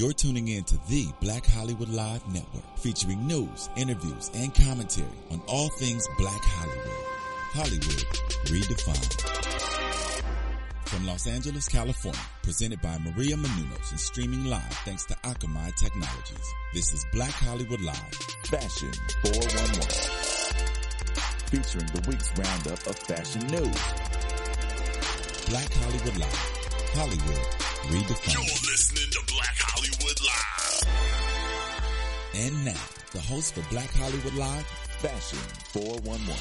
You're tuning in to the Black Hollywood Live Network, featuring news, interviews, and commentary on all things Black Hollywood. Hollywood redefined. From Los Angeles, California, presented by Maria Menounos and streaming live thanks to Akamai Technologies. This is Black Hollywood Live, Fashion 411. Featuring the week's roundup of fashion news. Black Hollywood Live, Hollywood redefined. You're listening to And now, the host for Black Hollywood Live, Fashion 411.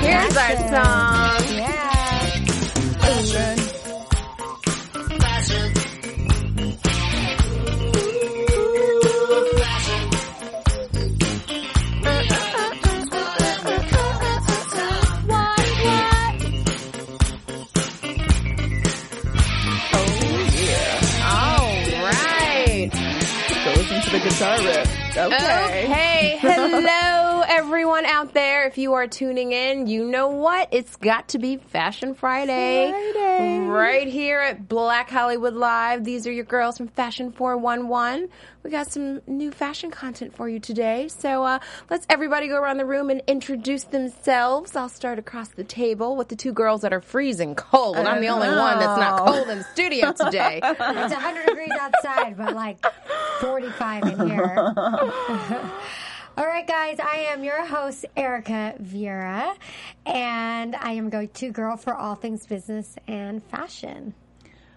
Here's our song. Yeah. All guitar riff. Okay. Okay. Hello, everyone out there. If you are tuning in, you know what? It's got to be Fashion Friday. Friday. Right here at Black Hollywood Live. These are your girls from Fashion 411. We got some new fashion content for you today. So uh, let's everybody go around the room and introduce themselves. I'll start across the table with the two girls that are freezing cold. I'm the only one that's not cold in the studio today. It's 100 degrees outside, but like 45 in here. All right, guys, I am your host, Erica Vieira, and I am go to girl for all things business and fashion.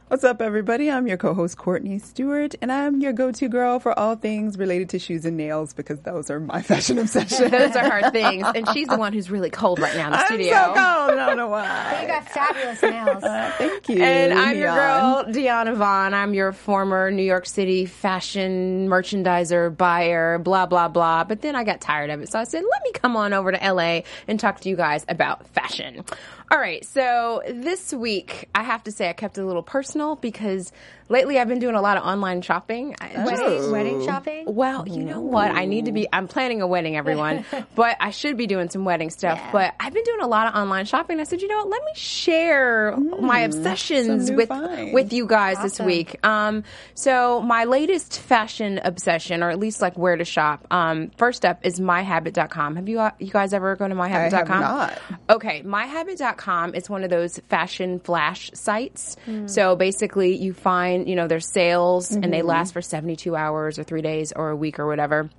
What's up, everybody? I'm your co-host Courtney Stewart, and I'm your go-to girl for all things related to shoes and nails because those are my fashion obsessions. Those are her things. And she's the one who's really cold right now in the I'm studio. so cold. I don't know why. You got fabulous nails. Uh, thank you. And I'm your girl, Deanna Vaughn. I'm your former New York City fashion merchandiser, buyer, blah, blah, blah. But then I got tired of it. So I said, let me come on over to LA and talk to you guys about fashion. All right. So this week, I have to say I kept it a little personal because lately I've been doing a lot of online shopping. I just- Wedding, wedding shopping? well, you know what? I need to be. I'm planning a wedding, everyone, but I should be doing some wedding stuff. Yeah. But I've been doing a lot of online shopping. I said, you know what? Let me share my obsessions with finds. with you guys this week. Um, so my latest fashion obsession, or at least like where to shop. Um, first up is myhabit.com. Have you uh, you guys ever gone to myhabit.com? not. Okay, myhabit.com is one of those fashion flash sites. Hmm. So basically, you find, you know, there's sales and Mm-hmm. they last for 72 hours or three days or a week or whatever.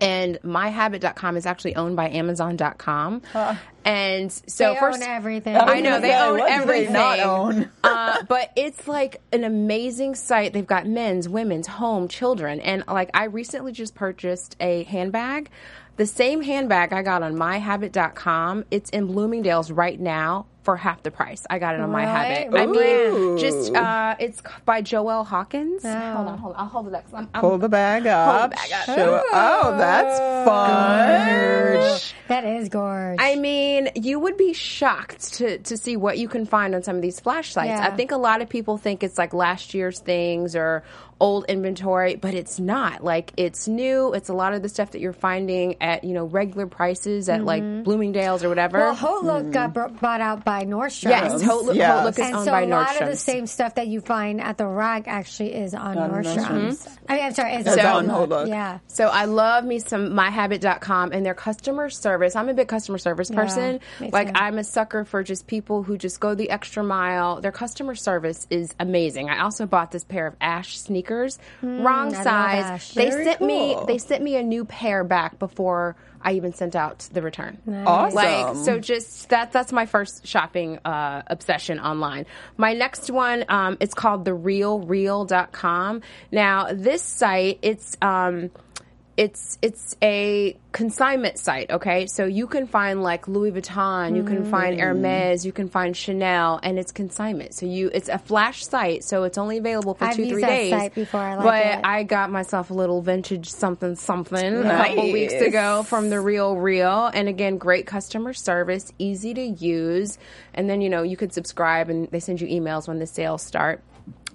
And myhabit.com is actually owned by Amazon.com. And so They first, own everything. I know they own they everything. not own? uh, but it's like an amazing site. They've got men's, women's, home, children, and like I recently just purchased a handbag. The same handbag I got on myhabit.com. It's in Bloomingdale's right now for half the price. I got it on my habit. Right? I mean, just uh, it's by Joelle Hawkins. Hold on, hold on. I'll hold it up. 'cause I'm, I'm, Pull the bag up. the bag up. Show- oh, that's fun. That is gorgeous. I mean, you would be shocked to, to see what you can find on some of these flashlights. Yeah. I think a lot of people think it's like last year's things or old inventory, but it's not. Like it's new. It's a lot of the stuff that you're finding at, you know, regular prices at like mm-hmm. Bloomingdale's or whatever. well, Hot Look mm-hmm. got br- bought out by Nordstrom. yes, HauteLook, Yes. HauteLook is and owned so by a lot of the same stuff that you find at the Rack actually is on, On Nordstrom's. I mean, I'm sorry, it's It's on on Hot HauteLook. Yeah. So I love me some myhabit.com and their customer service. I'm a big customer service person. me like too. I'm a sucker for just people who just go the extra mile. Their customer service is amazing. I also bought this pair of Ash sneakers. Wrong I love size. They Very sent me they sent me a new pair back before I even sent out the return. Awesome. Like so, just that that's my first shopping uh, obsession online. My next one, um, it's called therealreal.com. Now, this site, it's um, it's it's a consignment site. Okay, so you can find like Louis Vuitton, you can find mm. Hermes, you can find Chanel, and it's consignment. So you, it's a flash site, so it's only available for I've two used three that days. site before. I like but it. I got myself a little vintage something something a couple weeks ago from the Real Real, and again, great customer service, easy to use, and then you know you could subscribe and they send you emails when the sales start.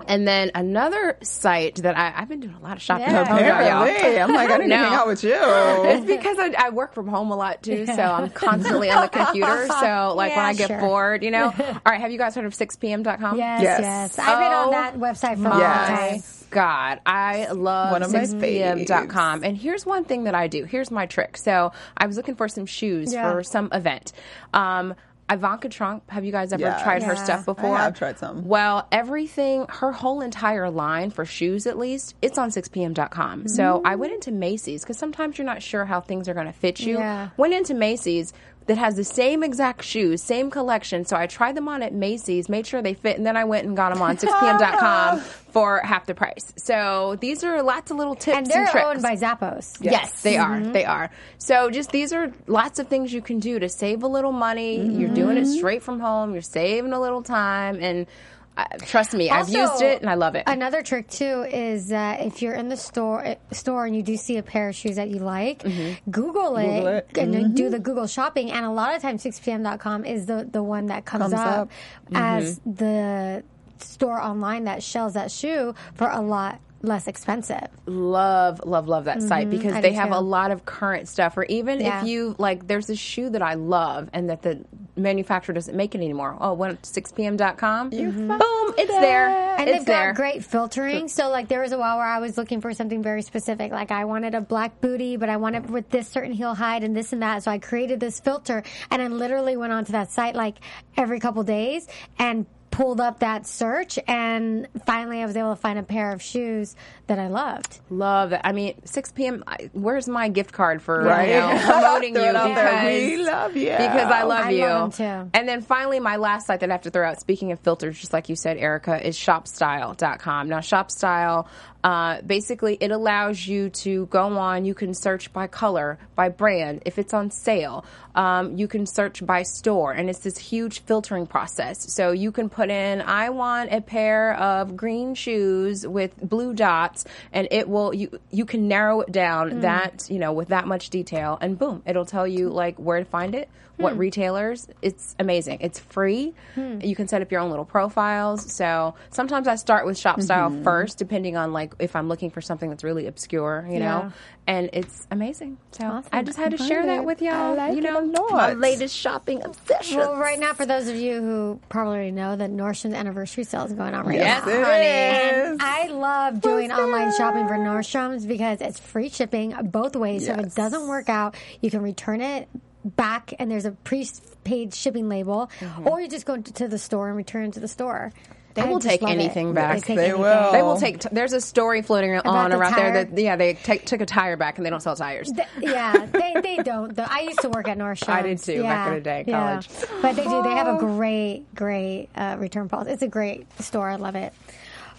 And then another site that I, I've been doing a lot of shopping. Yeah. I told y'all, y'all. Apparently, I'm like, I need No. to hang out with you. It's because I, I work from home a lot too, so I'm constantly on the computer. So like when I get sure. bored, you know. All right, have you guys heard of 6pm.com? Yes, Yes. yes. I've been on Oh, that website for a My long time. God, I love One of 6pm.com. And here's one thing that I do. Here's my trick. So I was looking for some shoes Yeah. for some event. Um, Ivanka Trump, have you guys ever Yeah. tried her stuff before? I have tried some. Well, everything, her whole entire line for shoes at least, it's on 6pm.com. So I went mm-hmm. into Macy's because sometimes you're not sure how things are going to fit you. Yeah. Went into Macy's that has the same exact shoes, same collection. So I tried them on at Macy's, made sure they fit, and then I went and got them on 6pm.com for half the price. So these are lots of little tips And and, they're tricks. owned by Zappos. Yes, they are. Mm-hmm. They are. So just these are lots of things you can do to save a little money. You're mm-hmm. doing it straight from home. You're saving a little time, and uh, trust me, I've used it and I love it. Another trick too is uh, if you're in the store store and you do see a pair of shoes that you like, Mm-hmm. Google it, Google it. and then do the Google shopping. And a lot of times, 6pm.com is the the one that comes, Comes up, up. as Mm-hmm. the store online that sells that shoe for a lot less expensive. love, love, love that site because Mm-hmm. I they have too. a lot of current stuff. Or even Yeah. if you like, there's a shoe that I love and that the manufacturer doesn't make it anymore. Oh, went to 6pm.com. Boom, it's there. And it's they've there. got great filtering. So, like, there was a while where I was looking for something very specific. Like, I wanted a black booty, but I wanted with this certain heel height and this and that. So, I created this filter and I literally went onto that site like every couple days and pulled up that search. And finally, I was able to find a pair of shoes that I loved. Love that. I mean, 6 p.m. I- Where's my gift card for Right. you know, promoting you? it. Because We love you. Because I love I you. love them too. And then finally, my last site that I have to throw out, speaking of filters, just like you said, Erica, is shopstyle.com. Now, shopstyle, uh, basically, it allows you to go on, you can search by color, by brand, if it's on sale. Um, you can search by store, and it's this huge filtering process. So you can put in, I want a pair of green shoes with blue dots, and it will, you, you can narrow it down that, you know, with that much detail, and boom, it'll tell you like where to find it what retailers. It's amazing. It's free. You can set up your own little profiles. So sometimes I start with shop style first, depending on like if I'm looking for something that's really obscure, you Yeah. know. And it's amazing. So Awesome. I just had to share that with y'all. Like you know, my latest shopping obsession. Well, right now, for those of you who probably already know, that Nordstrom's anniversary sale is going on right Yes, now. It honey. is. I love doing online shopping for Nordstrom's because it's free shipping both ways. So if it doesn't work out, you can return it back and there's a prepaid shipping label, Mm-hmm. or you just go to the store and return it to the store. They I will take love it. anything back. They, take They anything. will. They will take. T- there's a story floating on the around there that yeah they take, took a tire back and they don't sell tires. Th- yeah, they, they don't. though. I used to work at Nordstrom's. I did too, back in the day, yeah. college. But they do. They have a great, great uh, return policy. It's a great store. I love it.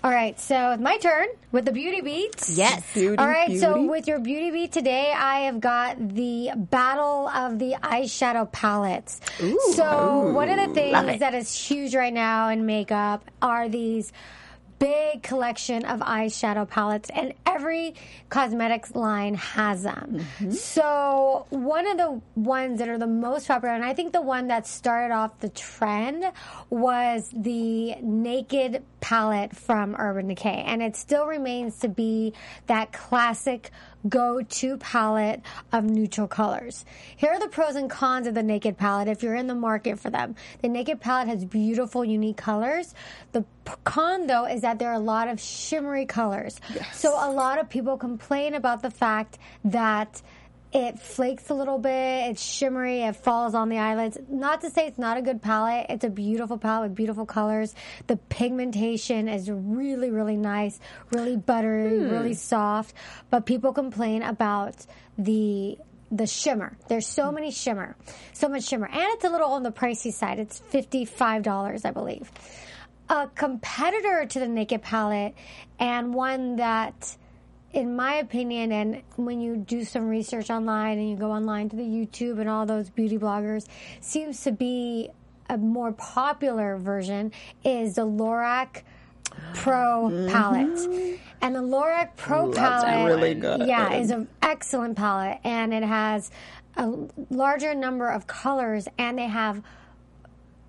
All right, so it's my turn with the beauty beats. Yes. Beauty, All right, so with your beauty beat today, I have got the battle of the eyeshadow palettes. so one of the things that is huge right now in makeup are these big collection of eyeshadow palettes and every cosmetics line has them. Mm-hmm. So one of the ones that are the most popular and I think the one that started off the trend was the naked palette from Urban Decay and it still remains to be that classic go-to palette of neutral colors. Here are the pros and cons of the Naked palette if you're in the market for them. The Naked palette has beautiful, unique colors. The con, though, is that there are a lot of shimmery colors. So a lot of people complain about the fact that it flakes a little bit, it's shimmery, it falls on the eyelids. Not to say it's not a good palette, it's a beautiful palette with beautiful colors. The pigmentation is really, really nice, really buttery, hmm. really soft. But people complain about the the shimmer. There's so many shimmer, so much shimmer, and it's a little on the pricey side. It's fifty five dollars, I believe. A competitor to the Naked palette, and one that in my opinion, and when you do some research online and you go online to the YouTube and all those beauty bloggers, seems to be a more popular version is the Lorac Pro mm-hmm. palette. And the Lorac Pro palette really good. yeah, is an excellent palette and it has a larger number of colors and they have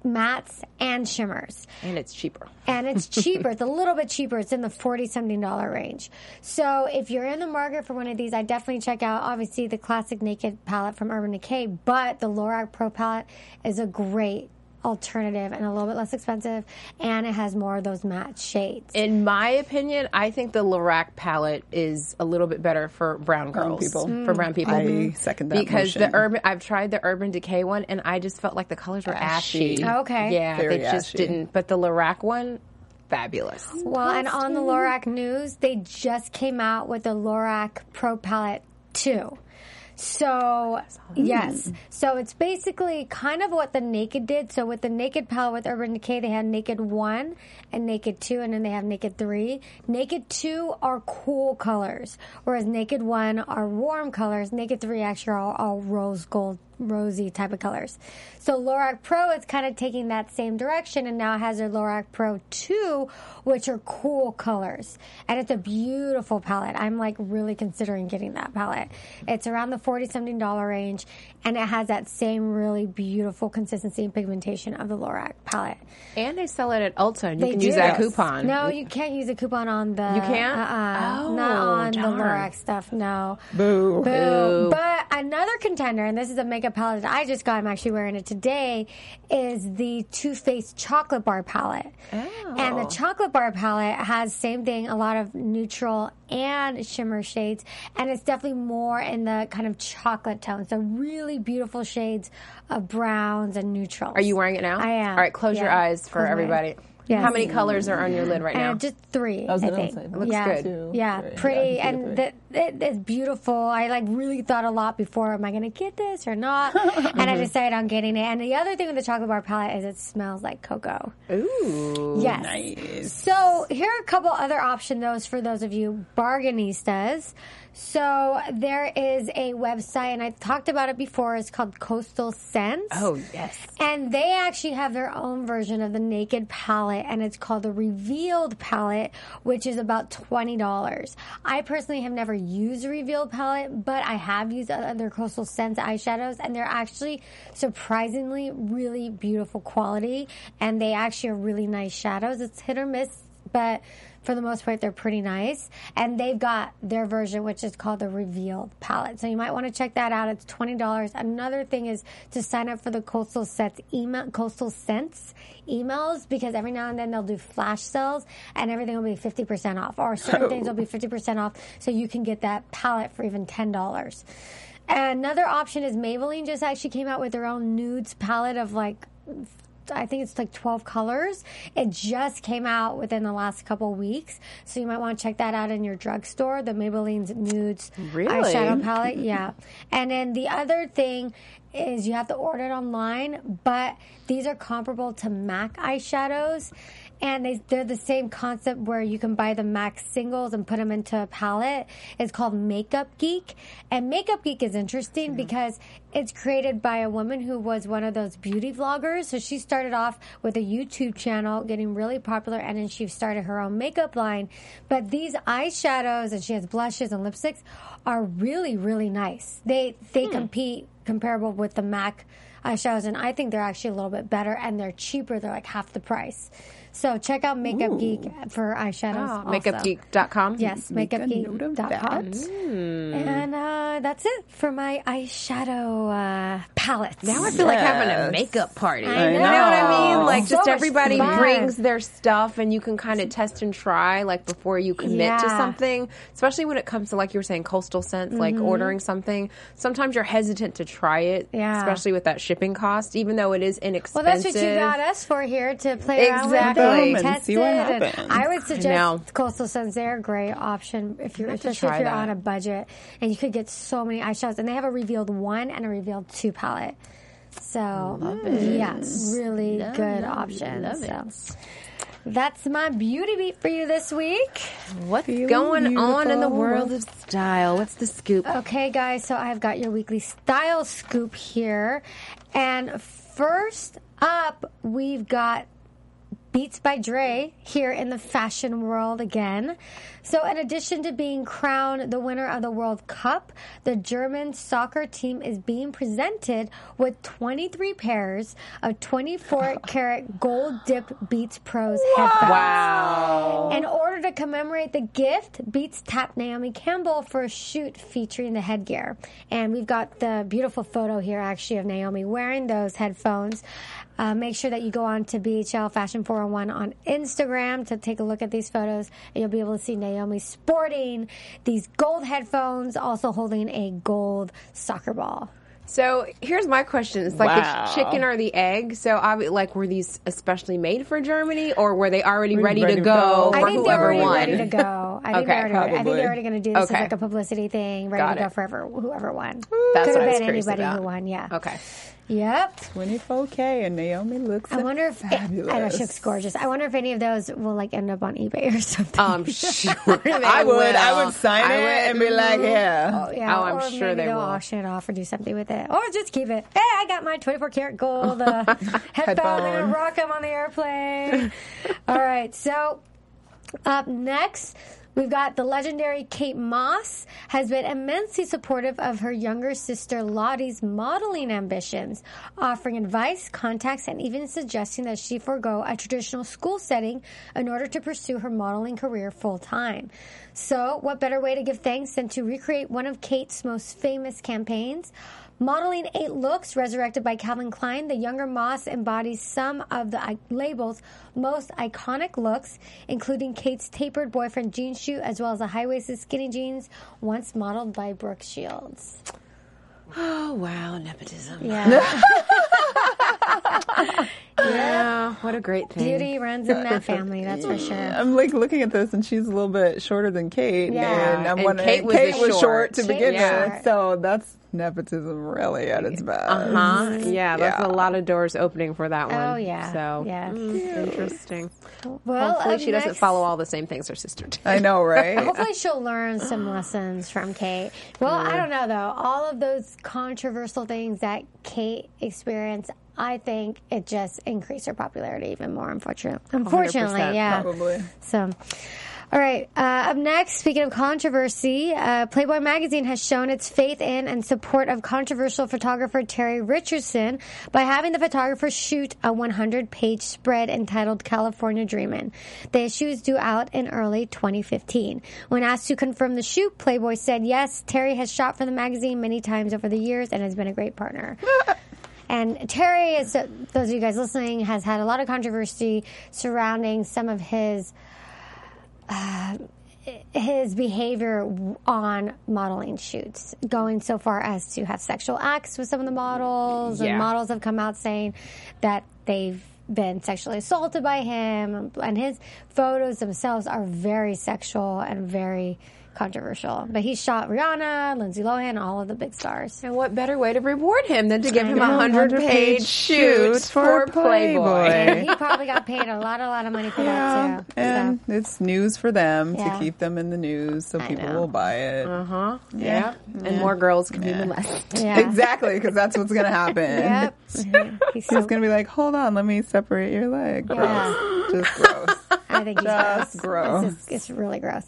mattes and shimmers And it's cheaper. and it's cheaper. it's a little bit cheaper. It's in the forty something dollar range. So if you're in the market for one of these, I definitely check out obviously the classic Naked palette from Urban Decay, but the Lorac Pro palette is a great alternative and a little bit less expensive, and it has more of those matte shades. In my opinion, I think the Lorac palette is a little bit better for brown girls. people. Mm. For brown people. I second that because motion. the urban I've tried the Urban Decay one and I just felt like the colors were ashy. Ashy. Okay. Yeah, Very they just ashy. didn't. But the Lorac one, fabulous. Well, and on the Lorac news, they just came out with the Lorac Pro Palette 2. So, yes. So it's basically kind of what the Naked did. So with the Naked palette with Urban Decay, they had Naked 1 and Naked 2, and then they have Naked 3. Naked 2 are cool colors, whereas Naked 1 are warm colors. Naked 3 actually are all, all rose gold rosy type of colors. So Lorac Pro is kind of taking that same direction and now has their Lorac Pro 2, which are cool colors. And it's a beautiful palette. I'm like really considering getting that palette. It's around the 40 something dollar range and it has that same really beautiful consistency and pigmentation of the Lorac palette. And they sell it at Ulta and you They can do. use that Yes. coupon. No, you can't use a coupon on the. You can't? Uh-uh. Oh, Not on darn. the Lorac stuff, no. Boo. Boo. But another contender, and this is a makeup palette that I just got, I'm actually wearing it today, is the Too Faced Chocolate Bar palette. Oh. And the Chocolate Bar palette has same thing, a lot of neutral and shimmer shades, and it's definitely more in the kind of chocolate tone. So really beautiful shades of browns and neutrals. Are you wearing it now? I am. All right, close your eyes for Close everybody. Eyes. Yes. How many colors are on your lid right now? Uh, just three, I, was gonna think. say, looks yeah. good. Two, Yeah, three. pretty, Yeah, I can see and the it, it's beautiful. I like really thought a lot before. Am I going to get this or not? and I decided on getting it. And the other thing with the chocolate bar palette is it smells like cocoa. Ooh. Yes. Nice. So here are a couple other option those for those of you bargainistas. So there is a website, and I talked about it before. It's called Coastal Scents. Oh, yes. And they actually have their own version of the Naked palette, and it's called the Revealed palette, which is about $20. I personally have never used a Revealed palette, but I have used other Coastal Scents eyeshadows, and they're actually surprisingly really beautiful quality, and they actually are really nice shadows. It's hit or miss, but for the most part, they're pretty nice. And they've got their version, which is called the Revealed palette. So you might want to check that out. It's twenty dollars. Another thing is to sign up for the Coastal Scents email, Coastal Scents emails, because every now and then they'll do flash sales, and everything will be fifty percent off, or certain things will be oh. fifty percent off. So you can get that palette for even ten dollars. Another option is Maybelline just actually came out with their own nudes palette of like I think it's like 12 colors. It just came out within the last couple weeks. So you might want to check that out in your drugstore, the Maybelline's Nudes Really? eyeshadow palette. Yeah. And then the other thing is you have to order it online, but these are comparable to MAC eyeshadows. And they, they're the same concept where you can buy the MAC singles and put them into a palette. It's called Makeup Geek. And Makeup Geek is interesting hmm. because it's created by a woman who was one of those beauty vloggers. So she started off with a YouTube channel, getting really popular, and then she started her own makeup line. But these eyeshadows, and she has blushes and lipsticks, are really, really nice. They they hmm. compete comparable with the MAC eyeshadows, and I think they're actually a little bit better, and they're cheaper. They're like half the price. So check out Makeup Geek for eyeshadows. Oh, also. makeupgeek.com. Yes, Make a note of makeupgeek.com. that. And uh, that's it for my eyeshadow uh, palettes. Now I feel like having a makeup party. I You know what I mean? Like So just everybody fun. brings their stuff and you can kind of test and try like before you commit to something. Especially when it comes to like you were saying coastal scents, like ordering something. Sometimes you're hesitant to try it, Mm-hmm. Yeah. especially with that shipping cost, even though it is inexpensive. Well, that's what you got us for here to play around with It and see what happens. I would suggest Coastal Scents. They're a great option if you're, especially if you're that. on a budget, and you could get so many eyeshadows. And they have a revealed one and a revealed two palette. So yeah, really good option. love so. That's my beauty beat for you this week. What's going on in the world of style? What's the scoop? Okay, guys, so I've got your weekly style scoop here. And first up, we've got Beats by Dre here in the fashion world again. So, in addition to being crowned the winner of the World Cup, the German soccer team is being presented with 23 pairs of 24 karat gold dipped Beats Pros headphones. Wow. In order to commemorate the gift, Beats tapped Naomi Campbell for a shoot featuring the headgear. And we've got the beautiful photo here, actually, of Naomi wearing those headphones. Uh, make sure that you go on to BHL Fashion 401 on Instagram to take a look at these photos, and you'll be able to see Naomi sporting these gold headphones, also holding a gold soccer ball. So here's my question: It's like Wow. the chicken or the egg. So, obvi- like, were these especially made for Germany, or were they already ready, ready to to go go. for I think they're whoever already won? ready to go. I think Okay, they're already, I think they're already going to do this Okay. as like a publicity thing, ready Got to go it. for ever, whoever won. That's Could what I have was been anybody about. who won. Yeah. Okay. Yep. 24K and Naomi looks I wonder if fabulous. I know she looks gorgeous. I wonder if any of those will like end up on eBay or something. I'm sure they I would. I would sign I it would- and be like, yeah. yeah, Oh, I'm or sure maybe they they'll will. auction it off or do something with it, or just keep it. Hey, I got my 24 karat gold uh, headphone. I'm gonna rock them on the airplane. All right, so up next. We've got the legendary Kate Moss has been immensely supportive of her younger sister Lottie's modeling ambitions, offering advice, contacts, and even suggesting that she forego a traditional school setting in order to pursue her modeling career full time. So, what better way to give thanks than to recreate one of Kate's most famous campaigns? Modeling eight looks, resurrected by Calvin Klein, the younger Moss embodies some of the label's most iconic looks, including Kate's tapered boyfriend jean shoe, as well as the high waisted skinny jeans, once modeled by Brooke Shields. Oh wow, nepotism. Yeah, Yeah, what a great thing. beauty runs in that family, that's for sure. I'm like looking at this, and she's a little bit shorter than Kate. Yeah. and I'm And wondering, Kate was the was short short. to Kate begin was with, short. so that's nepotism really at its best. Uh Huh? Yeah, that's Yeah. a lot of doors opening for that one. Oh, yeah. So Yeah. mm, interesting. Well, Hopefully, up she doesn't follow all the same things her sister did. I know, right? Hopefully, she'll learn some lessons from Kate. Well, I don't know though. All of those controversial things that Kate experienced, I think it just increased her popularity even more. Unfortunately, unfortunately, yeah. Probably. So, all right. Uh, up next, speaking of controversy, uh, Playboy magazine has shown its faith in and support of controversial photographer Terry Richardson by having the photographer shoot a 100-page spread entitled "California Dreamin'." The issue is due out in early 2015. When asked to confirm the shoot, Playboy said, "Yes, Terry has shot for the magazine many times over the years and has been a great partner." And Terry, is, those of you guys listening, has had a lot of controversy surrounding some of his uh, his behavior on modeling shoots, going so far as to have sexual acts with some of the models, Yeah. and models have come out saying that they've been sexually assaulted by him, and his photos themselves are very sexual and very controversial. But he shot Rihanna, Lindsay Lohan, all of the big stars. And what better way to reward him than to give him a hundred 100 page page shoot shoot for for Playboy? And he probably got paid a lot, a lot of money for Yeah, that too. and So. it's news for them Yeah. to keep them in the news, so I people know. will buy it. Uh huh. Yeah. Yeah. And more girls can be molested. Yeah. Exactly, because that's what's gonna happen. Yep. He's so, He's gonna be like, "Hold on, let me separate your leg." Gross. Yeah. Just gross. I think he's Just gross. gross. It's, just- it's really gross.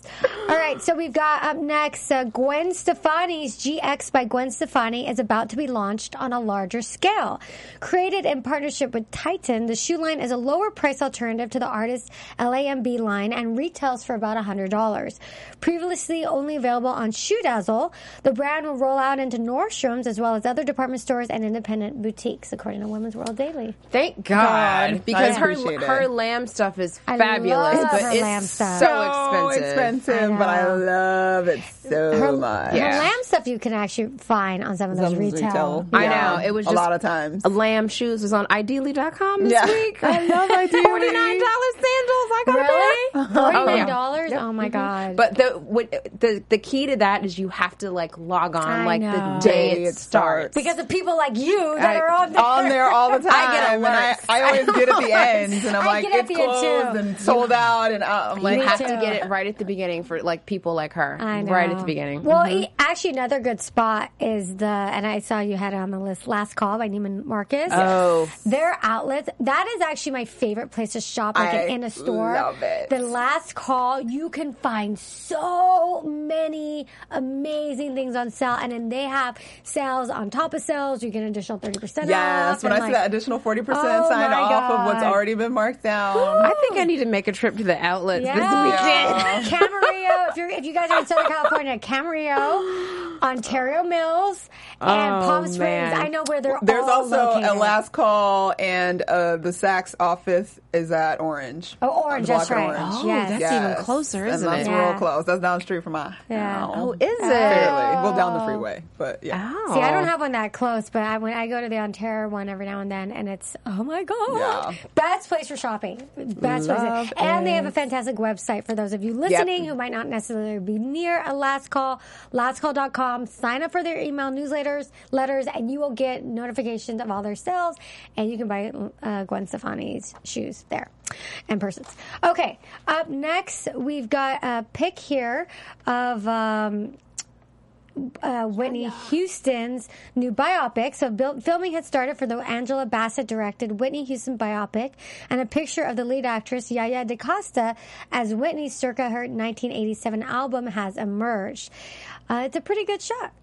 All right, so we've got up next uh, Gwen Stefani's GX by Gwen Stefani is about to be launched on a larger scale. Created in partnership with Titan, the shoe line is a lower price alternative to the artist's LAMB line and retails for about $100. Previously only available on Shoe Dazzle, the brand will roll out into Nordstrom's as well as other department stores and independent boutiques, according to Women's Wear Daily. Thank God, God, because her it. her lamb stuff is I fabulous, love but her it's lamb stuff. so So expensive. expensive, but I love it so her, much. her lamb stuff you can actually find on some of those Some retail. I Yeah. know, it was a lot of times. Lamb shoes was on ideeli.com this Yeah. week. I love Ideeli. Forty nine dollars sandals. I got Really? that. Forty Oh, nine yeah. dollars? Oh, oh my mm-hmm. god! But the what, the the key to that is you have to like log on I like know. the day Day it it starts. starts. because of people like you that I- are on there. on there all the time. I get and I, alerts. I always get at the end, and I'm I like, get at it's the end, closed too. and sold out, and I'm you like, have too. to get it right at the beginning for like people like her. I know. Right at the beginning. Well, Mhm. e- actually, another good spot is the, and I saw you had it on the list, Last Call by Neiman Marcus. Oh. Their outlets, that is actually my favorite place to shop, like I in a store. love it. The Last Call, you can find so many amazing things on sale, and then they have sales on top of sales. You get an additional 30% off. yes. When and I see that additional forty Oh percent sign my off of what's already been marked down. I think I need to make a trip to the outlets this weekend. Camarillo. If you're if you guys are in Southern California, Camarillo, Ontario Mills, and Oh, Palm Springs. man. I know where they're There's all also located. a last call, and uh, the Saks office is at Orange. Oh, Orange, On that's right. Orange. Oh, Yes. that's even closer, and isn't that's it? Yeah. real close. That's down the street from my Yeah. house. Oh, is it? Fairly. Well, down the freeway, but yeah. Oh. See, I don't have one that close, but I when I go to the Ontario one every now and then, and it's oh my god, Yeah. best place for shopping, best Love place, and they have a fantastic website for those of you listening who might not necessarily be near a last call. Lastcall.com. Sign up for their email newsletters, letters, and you will get notifications of all their sales, and you can buy uh, Gwen Stefani's shoes there and purses. Okay, up next we've got a pick here of. Um, uh, Whitney Houston's new biopic. So, bil- filming had started for the Angela Bassett directed Whitney Houston biopic, and a picture of the lead actress Yaya DaCosta as Whitney circa her 1987 album has emerged. Uh, it's a pretty good shot.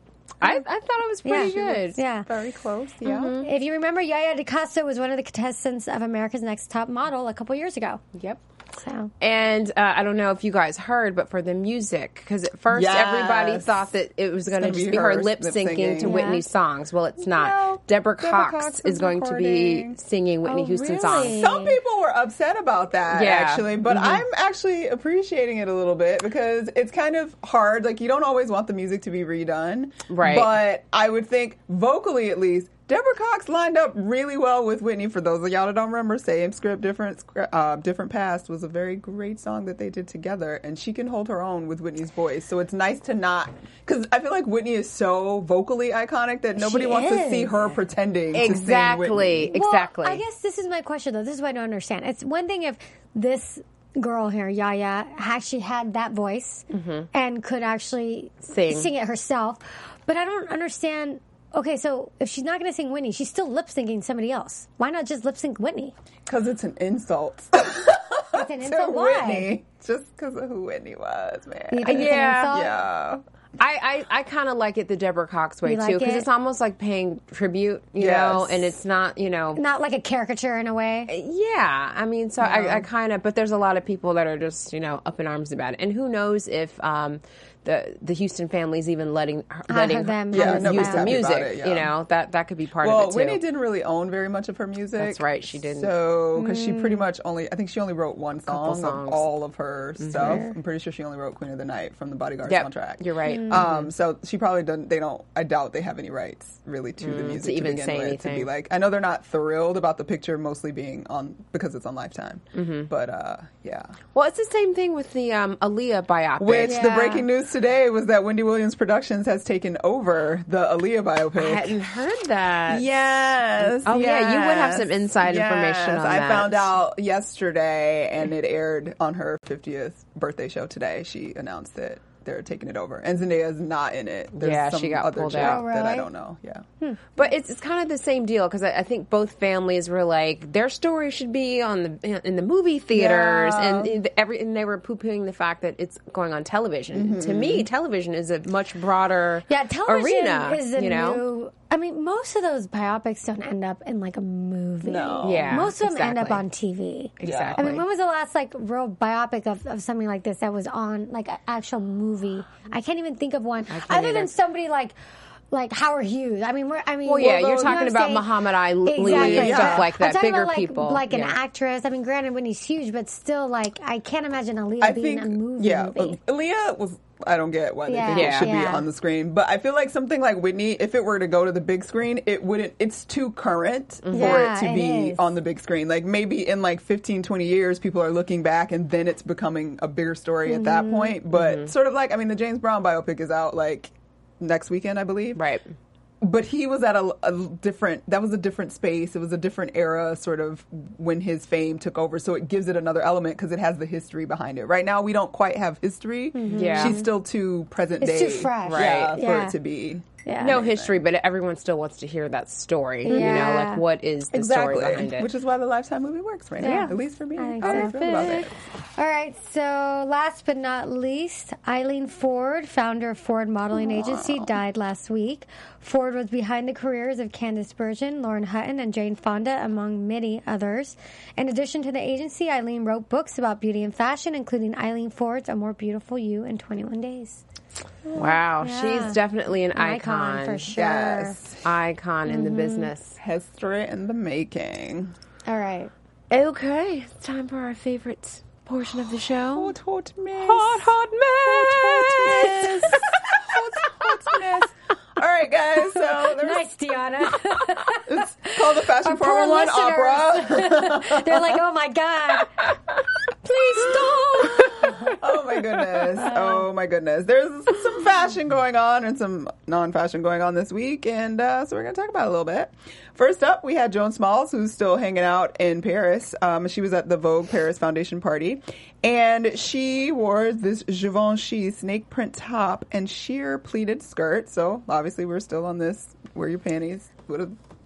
I, I thought it was pretty Yeah. good. Yeah. Very close, yeah. If you remember, Yaya DaCosta was one of the contestants of America's Next Top Model a couple years ago. Yep. So, And uh, I don't know if you guys heard, but for the music, because at first Yes. everybody thought that it was going to just be be her her lip syncing to Yeah. Whitney's songs. Well, it's not. No, Deborah, Deborah Cox, Cox is was going to be singing Whitney Oh, Houston really? songs. Some people were upset about that Yeah. actually, but Mhm. I'm actually appreciating it a little bit because it's kind of hard. Like you don't always want the music to be redone, Right. But I would think vocally at least. Deborah Cox lined up really well with Whitney. For those of y'all that don't remember, "Same Script, Different uh, Different Cast" was a very great song that they did together, and she can hold her own with Whitney's voice. So it's nice to not because I feel like Whitney is so vocally iconic that nobody She wants to see her pretending. To sing Exactly. Whitney. Exactly. Well, I guess this is my question though. This is what I don't understand. It's one thing if this girl here, Yaya, actually had that voice and could actually Mm-hmm. Sing. it herself, but I don't understand. Okay, so if she's not going to sing Whitney, she's still lip syncing somebody else. Why not just lip sync Whitney? Because it's an insult. It's an to insult. Why? Whitney. Just because of who Whitney was, man. You think it's an Yeah. insult? yeah. I, I, I kind of like it the Deborah Cox way You like too because it? it's almost like paying tribute, you Yes. know, and it's not, you know, Not like a caricature in a way. Yeah, I mean, so I, I kind of, but there's a lot of people that are just, you know, up in arms about it, and who knows if um, the the Houston family's even letting her, letting heard them Yeah, have her use the music. it, yeah. You know, that that could be part Well, of it too. Whitney didn't really own very much of her music. That's right, she didn't. So, because she pretty much only, I think she only wrote one song. Mm-hmm. of all of her stuff. I'm pretty sure she only wrote Queen of the Night from the Bodyguard Yep, soundtrack. you're right. Um, so she probably doesn't. They don't. I doubt they have any rights really to the music to, Mm, even begin say with. To be like, I know they're not thrilled about the picture mostly being on because it's on Lifetime. Mm-hmm. But uh, yeah. well, it's the same thing with the um, Aaliyah biopic. Which the breaking news today was that Wendy Williams Productions has taken over the Aaliyah biopic. I hadn't heard that. Yes. Oh, yeah, you would have some inside information on I that. found out yesterday, and it aired on her 50th birthday show today. She announced that they're taking it over, and Zendaya's not in it. There's Yeah, some she got other pulled out. Oh, that I don't know. Yeah. But it's, it's kind of the same deal because I, I think both families were like their story should be on the in the movie theaters, Yeah. and every and they were poo pooing the fact that it's going on television. Mm-hmm. To me, television is a much broader Yeah, television arena. is a you know, new. I mean, most of those biopics don't end up in like a movie. No. Yeah, most of them end up on TV. Exactly. I mean, when was the last like real biopic of, of something like this that was on like an actual movie? I can't even think of one other either. than somebody like like Howard Hughes. I mean, we're, I mean, Well, yeah, you're you know talking what I'm about saying? Muhammad Ali Exactly. and Yeah. stuff like I'm that. Bigger about, like, people, like an yeah. actress. I mean, granted, Whitney's huge, but still, like, I can't imagine Aaliyah I being think, a movie. yeah, movie. Aaliyah was. I don't get why they Yeah. think it Yeah. should Yeah. be on the screen, but I feel like something like Whitney, if it were to go to the big screen, it wouldn't. It's too current for Yeah, it to it be is. on the big screen. Like maybe in like 15, 20 years, people are looking back, and then it's becoming a bigger story at Mm-hmm. that point. But sort of like, I mean, the James Brown biopic is out like next weekend, I believe. Right. but he was at a, a different that was a different space it was a different era sort of when his fame took over so it gives it another element because it has the history behind it right now we don't quite have history mm-hmm. Yeah. she's still too present It's day too fresh. Right. yeah, Right. for it to be yeah. No history, but everyone still wants to hear that story. You know, like what is the exactly story behind it? which is why the lifetime movie works right Yeah. now at least for me I think How do you so. feel it All right, so last but not least, Eileen Ford, founder of Ford Modeling Agency, died last week. Ford was behind the careers of Candice Bergen, Lauren Hutton, and Jane Fonda, among many others. In addition to the agency, Eileen wrote books about beauty and fashion, including Eileen Ford's A More Beautiful You in 21 Days. Wow, Yeah. she's definitely an, An icon, for sure. yes Icon in the Mm-hmm. business. history in the making All right. Okay, it's time for our favorite portion of the show. hot hot mess hot, hot mess. hot hot mess all right guys so there's Nice, Deanna. it's called the fashion Our poor 411 opera They're like, oh my God. Please stop. Oh my goodness. Oh my goodness. There's some fashion going on and some non fashion going on this week. And uh, so we're going to talk about it a little bit. First up, we had Joan Smalls, who's still hanging out in Paris. Um, she was at the Vogue Paris Foundation party. And she wore this Givenchy snake print top and sheer pleated skirt. So obviously, we're still on this wear your panties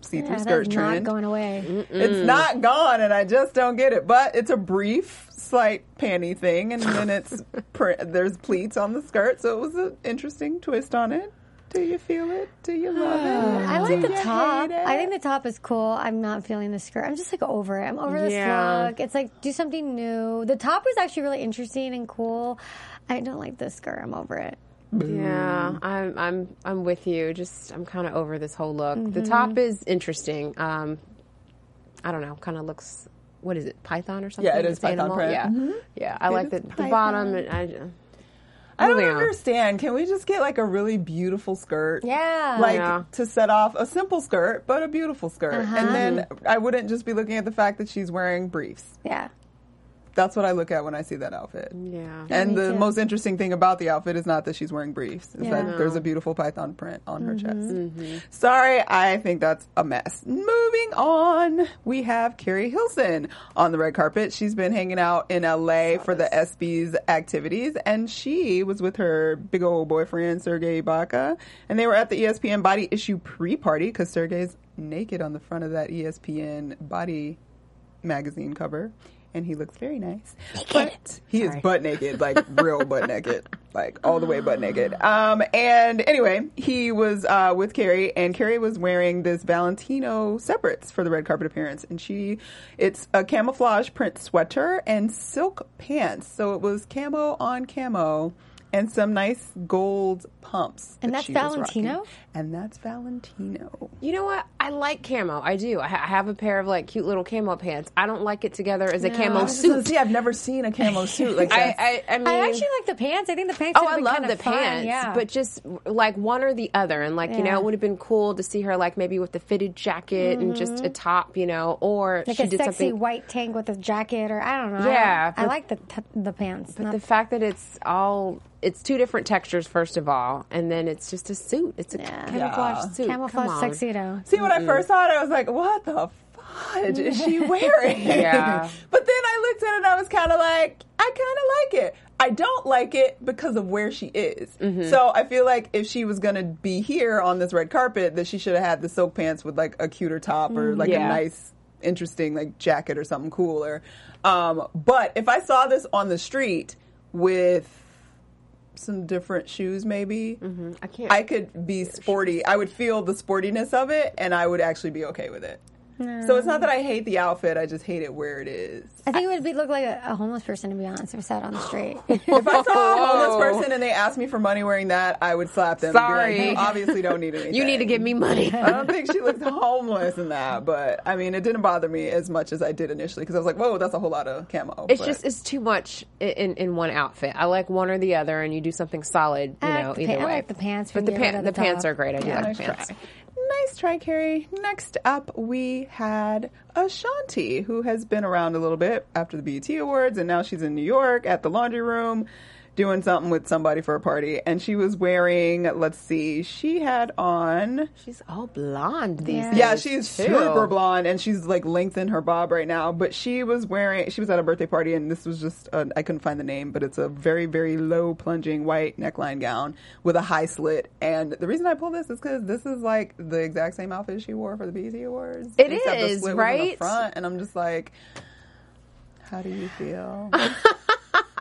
see through Yeah, skirt that's trend. not going away. It's not gone, and I just don't get it. But it's a brief, slight panty thing, and then it's pr- there's pleats on the skirt, so it was an interesting twist on it. Do you feel it? Do you love it? I like the top. I think the top is cool. I'm not feeling the skirt. I'm just like over it. I'm over this Yeah. look. It's like do something new. The top was actually really interesting and cool. I don't like the skirt. I'm over it. Yeah, I'm I'm I'm with you. Just I'm kind of over this whole look. The top is interesting. Um, I don't know, kind of looks. What is it? Python or something? Yeah, it is It's python animal? print. Yeah, Mhm. yeah. I like is the, the bottom. I, I don't on. understand. Can we just get like a really beautiful skirt? Yeah. Like Yeah. to set off a simple skirt, but a beautiful skirt. Uh-huh. And then I wouldn't just be looking at the fact that she's wearing briefs. Yeah. That's what I look at when I see that outfit. Yeah. And the too. most interesting thing about the outfit is not that she's wearing briefs, is Yeah. that there's a beautiful python print on her chest. Mm-hmm. Sorry, I think that's a mess. Moving on, we have Keri Hilson on the red carpet. She's been hanging out in LA for the ESPY's activities, and she was with her big old boyfriend, Serge Ibaka, and they were at the ESPN Body Issue pre-party because Sergey's naked on the front of that ESPN Body magazine cover. And he looks very nice. But he is butt naked, like real butt naked, like all the way butt naked. Um, and anyway, he was uh, with Keri, and Keri was wearing this Valentino separates for the red carpet appearance. And she, it's a camouflage print sweater and silk pants. So it was camo on camo and some nice gold pumps. And that that's she Valentino? rocking. And that's Valentino. You know what? I like camo. I do. I, ha- I have a pair of like cute little camo pants. I don't like it together as a camo suit. See, I've never seen a camo suit like I, that. I, I mean, I actually like the pants. I think the pants. Oh, would I love kinda the fun, pants, Yeah. but just like one or the other, and like you know, it would have been cool to see her like maybe with the fitted jacket and just mm-hmm. a top, you know, or like she a did sexy something. white tank with a jacket, or I don't know. I Yeah, don't- I, but- like the t- the pants. But not- the fact that it's all it's two different textures, first of all, and then it's just a suit. It's a Yeah. camouflage Yeah. suit. camouflage Come tuxedo. See, when I first saw it, I was like, what the fudge is she wearing? Yeah. but then I looked at it and I was kind of like, I kind of like it. I don't like it because of where she is. So I feel like if she was going to be here on this red carpet, that she should have had the silk pants with like a cuter top or like a nice, interesting like jacket or something cooler. Um, but if I saw this on the street with some different shoes, maybe. Mm-hmm. I can't. I could be sporty. I would feel the sportiness of it, and I would actually be okay with it. So it's not that I hate the outfit; I just hate it where it is. I think it would be look like a, a homeless person to be honest. If I sat on the street. If I saw a homeless person and they asked me for money wearing that, I would slap them. be like, Sorry. you obviously don't need anything. You need to give me money. I don't think she looked homeless in that, but I mean, it didn't bother me as much as I did initially because I was like, "Whoa, that's a whole lot of camo." It's But- just it's too much in in one outfit. I like one or the other, and you do something solid. You I know, like either pa- I way. like the pants but the over the the pants top. are great. I do Yeah. like nice the try. Nice try, Keri. Next up, we had Ashanti, who has been around a little bit after the BET Awards, and now she's in New York at the Laundry Room doing something with somebody for a party. And she was wearing, let's see, she had on. She's all blonde these Yeah. days. Yeah, she's too. super blonde, and she's like lengthened her bob right now. But she was wearing, she was at a birthday party, and this was just, I I couldn't find the name, but it's a very, very low plunging white neckline gown with a high slit. And the reason I pull this is because this is like the exact same outfit she wore for the BET Awards. It except the is, slit was in the right? front, and I'm just like, how do you feel?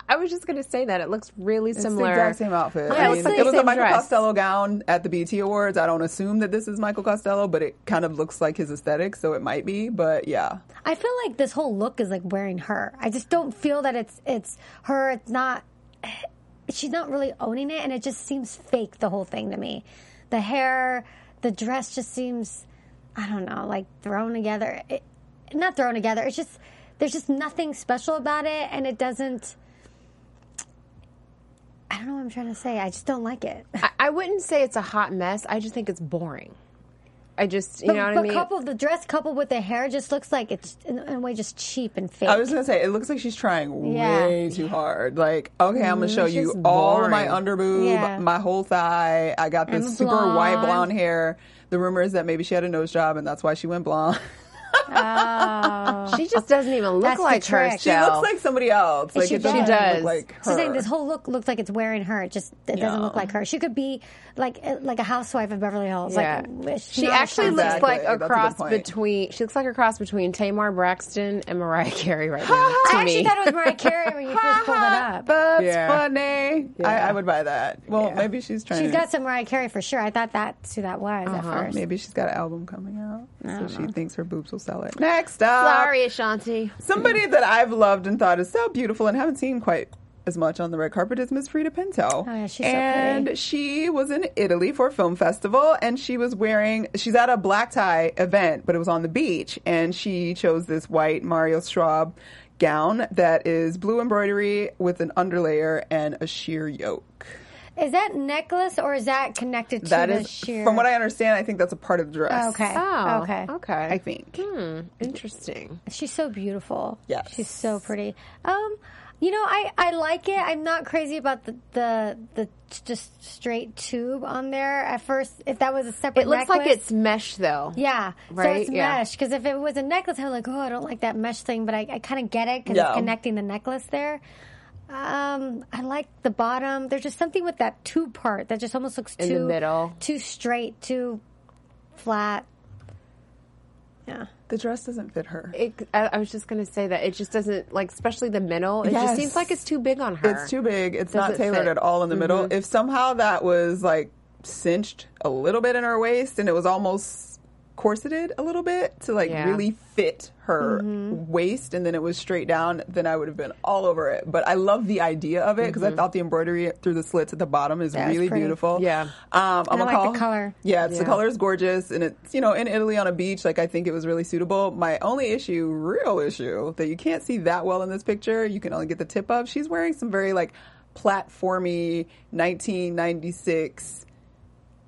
I was just gonna say that it looks really It's similar. the exact same outfit. Yeah, I it's mean, the it was a same Michael dress. Costello gown at the BET Awards. I don't assume that this is Michael Costello, but it kind of looks like his aesthetic, so it might be. But yeah, I feel like this whole look is like wearing her. I just don't feel that it's it's her. It's not. She's not really owning it, and it just seems fake. The whole thing to me, the hair, the dress just seems. I don't know, like thrown together. It, not thrown together. It's just there's just nothing special about it, and it doesn't. I don't know what I'm trying to say. I just don't like it. I, I wouldn't say it's a hot mess. I just think it's boring. I just, you But, know what but I mean. coupled the dress coupled with the hair just looks like it's in, in a way just cheap and fake. I was gonna say it looks like she's trying Yeah. way too hard. Like, okay, I'm gonna mm, show it's you just all of my underboob, Yeah. my whole thigh. I got this super white blonde. blonde hair. The rumor is that maybe she had a nose job and that's why she went blonde. she just doesn't even look That's the like trick. herself. she looks like somebody else. Like she it doesn't. She does. look like her. So saying this whole look looks like it's wearing her. It just it doesn't look like her. She could be like uh, like a housewife of Beverly Hills. Yeah. Like it's She not actually looks Exactly. like a That's a good cross point. between. She looks like a cross between Tamar Braxton and Mariah Carey right now. I to actually me, thought it was Mariah Carey when you first pulled it up. That's Yeah. funny. I, I would buy that. Well, maybe she's trying. She's to, got some Mariah Carey for sure. I thought that's who that was Uh-huh. at first. Maybe she's got an album coming out, so she thinks her boobs will sell it. Next up, sorry, Ashanti. Somebody that I've loved and thought is so beautiful and haven't seen quite as much on the red carpet is Miss Freida Pinto. Oh, yeah, she's so and pretty. she was in Italy for a film festival and she was wearing she's at a black tie event, but it was on the beach and she chose this white Mario Schwab gown that is blue embroidery with an underlayer and a sheer yoke. Is that necklace or is that connected to That the is sheer? from what I understand, I think that's a part of the dress. Okay. Oh, Okay. okay. I think. Hmm, interesting. She's so beautiful. Yes. She's so pretty. Um, you know, I, I like it. I'm not crazy about the, the the just straight tube on there. At first, if that was a separate, It looks like it's mesh though. yeah, so Right? it's Yeah. mesh. Because if it was a necklace, I'm like, oh, I don't like that mesh thing. But I, I kind of get it because Yeah. it's connecting the necklace there. Um, I like the bottom. There's just something with that tube part that just almost looks In too the middle. too straight, too flat. Yeah. The dress doesn't fit her. It, I, I was just going to say that it just doesn't like, especially the middle. It Yes. just seems like it's too big on her. It's too big. It's not Doesn't tailored fit. at all in the middle. If somehow that was like cinched a little bit in her waist and it was almost corseted a little bit to like Yeah. really fit her waist and then it was straight down, then I would have been all over it. But I love the idea of it because I thought the embroidery through the slits at the bottom is Yeah, really beautiful. Yeah. Um, I'm gonna like the color. Yeah, it's, the color is gorgeous and it's, you know, in Italy on a beach, like I think it was really suitable. My only issue, real issue, that you can't see that well in this picture, you can only get the tip of, she's wearing some very like platformy 1996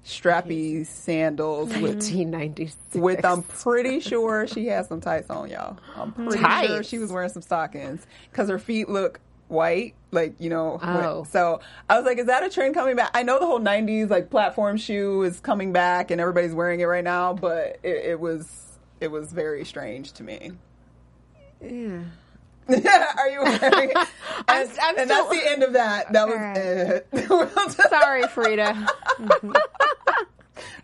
strappy sandals with 1996. with I'm pretty sure she has some tights on, y'all. I'm pretty sure Tights? she was wearing some stockings because her feet look white, like you know. Oh. So I was like, is that a trend coming back? I know the whole '90s like platform shoe is coming back and everybody's wearing it right now, but it, it was it was very strange to me. Yeah. Are you wearing? I'm- I'm and that's the end of that. That was Alright. it. Sorry, Freida.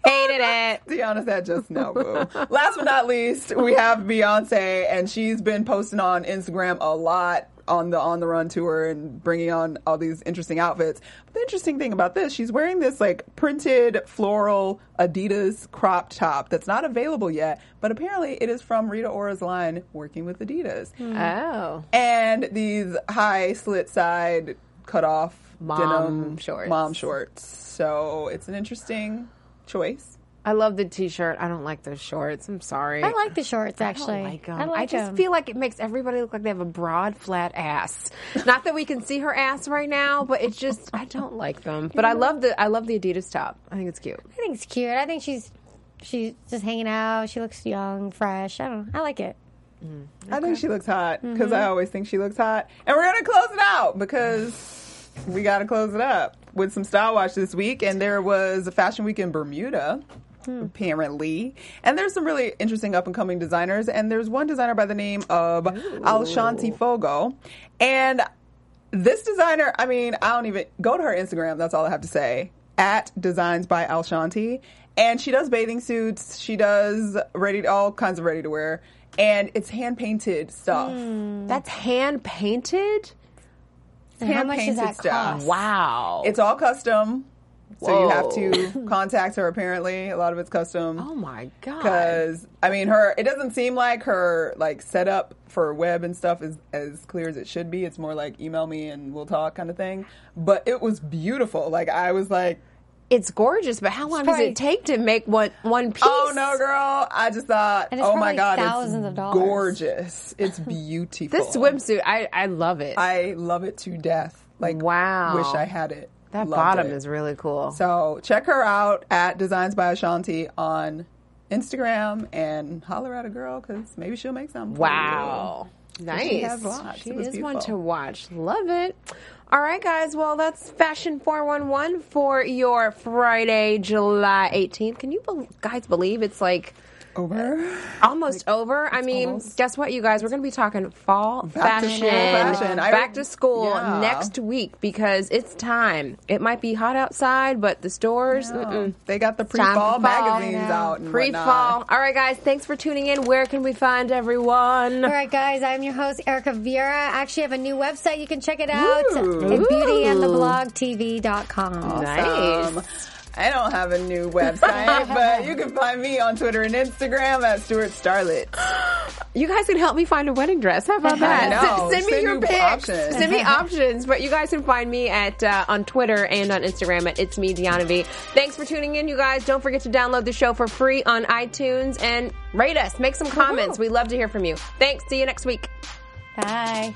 Hated it. Deanna said just no, boo. Last but not least, we have Beyonce, and she's been posting on Instagram a lot on the on the run tour and bringing on all these interesting outfits. But the interesting thing about this, she's wearing this like printed floral Adidas crop top that's not available yet, but apparently it is from Rita Ora's line working with Adidas. Hmm. Oh. And these high slit side cut off Mom denim shorts. Mom shorts. So it's an interesting choice. I love the t-shirt. I don't like those shorts. I'm sorry. I like the shorts I actually. don't like 'em. I like just 'em. feel like it makes everybody look like they have a broad, flat ass. Not that we can see her ass right now, but it's just I don't like them. But I love the I love the Adidas top. I think it's cute. I think it's cute. I think she's she's just hanging out. She looks young, fresh. I don't. know. I like it. I think she looks hot because Mm-hmm. I always think she looks hot. And we're going to close it out because we got to close it up with some Style Watch this week. And there was a Fashion Week in Bermuda. Hmm. Apparently, and there's some really interesting up and coming designers, and there's one designer by the name of Alshanti Fogo, and this designer, I mean, I don't even go to her Instagram. That's all I have to say. At Designs by Alshanti, and she does bathing suits. She does ready all kinds of ready to wear, and it's hand painted stuff. That's hand painted. And how much does Hand-painted that stuff. cost? Wow. It's all custom, so you have to contact her. Apparently, a lot of it's custom. oh my god. because I mean her it doesn't seem like her like setup for web and stuff is as clear as it should be. It's more like email me and we'll talk kind of thing. But it was beautiful. Like I was like, It's gorgeous, but how long does probably- it take to make one one piece? oh no, girl! I just thought, And it's oh my god, thousands it's of dollars. gorgeous. It's beautiful. This swimsuit, I I love it. I love it to death. Like Wow. wish I had it. that Loved bottom it. is really cool. So check her out at Designs by Ashanti on Instagram and holler at a girl because maybe she'll make something. for Wow. Nice. She has lots. She It was is one to watch. Love it. All right, guys. Well, that's Fashion 411 for your Friday, July 18th. Can you bel guys believe it's like. Over. almost over? I mean, almost- guess what, you guys? We're going to be talking fall Back to fashion, school fashion. I- back to school Yeah. next week because it's time. It might be hot outside, but the stores, mm-mm. They got the pre-fall magazines out. Pre fall. All right, guys. Thanks for tuning in. Where can we find everyone? All right, guys, I'm your host, Erica Vieira. I actually have a new website. You can check it out Ooh. at beautyandtheblogtv.com. Nice. I don't have a new website, but you can find me on Twitter and Instagram at Stuart Starlet. You guys can help me find a wedding dress. How about that? know. Send, me Send your you pics. options. Send me options. But you guys can find me at uh, on Twitter and on Instagram at it's me Deanna V. Thanks for tuning in, you guys. Don't forget to download the show for free on iTunes and rate us. Make some comments. We love to hear from you. Thanks. See you next week. Bye.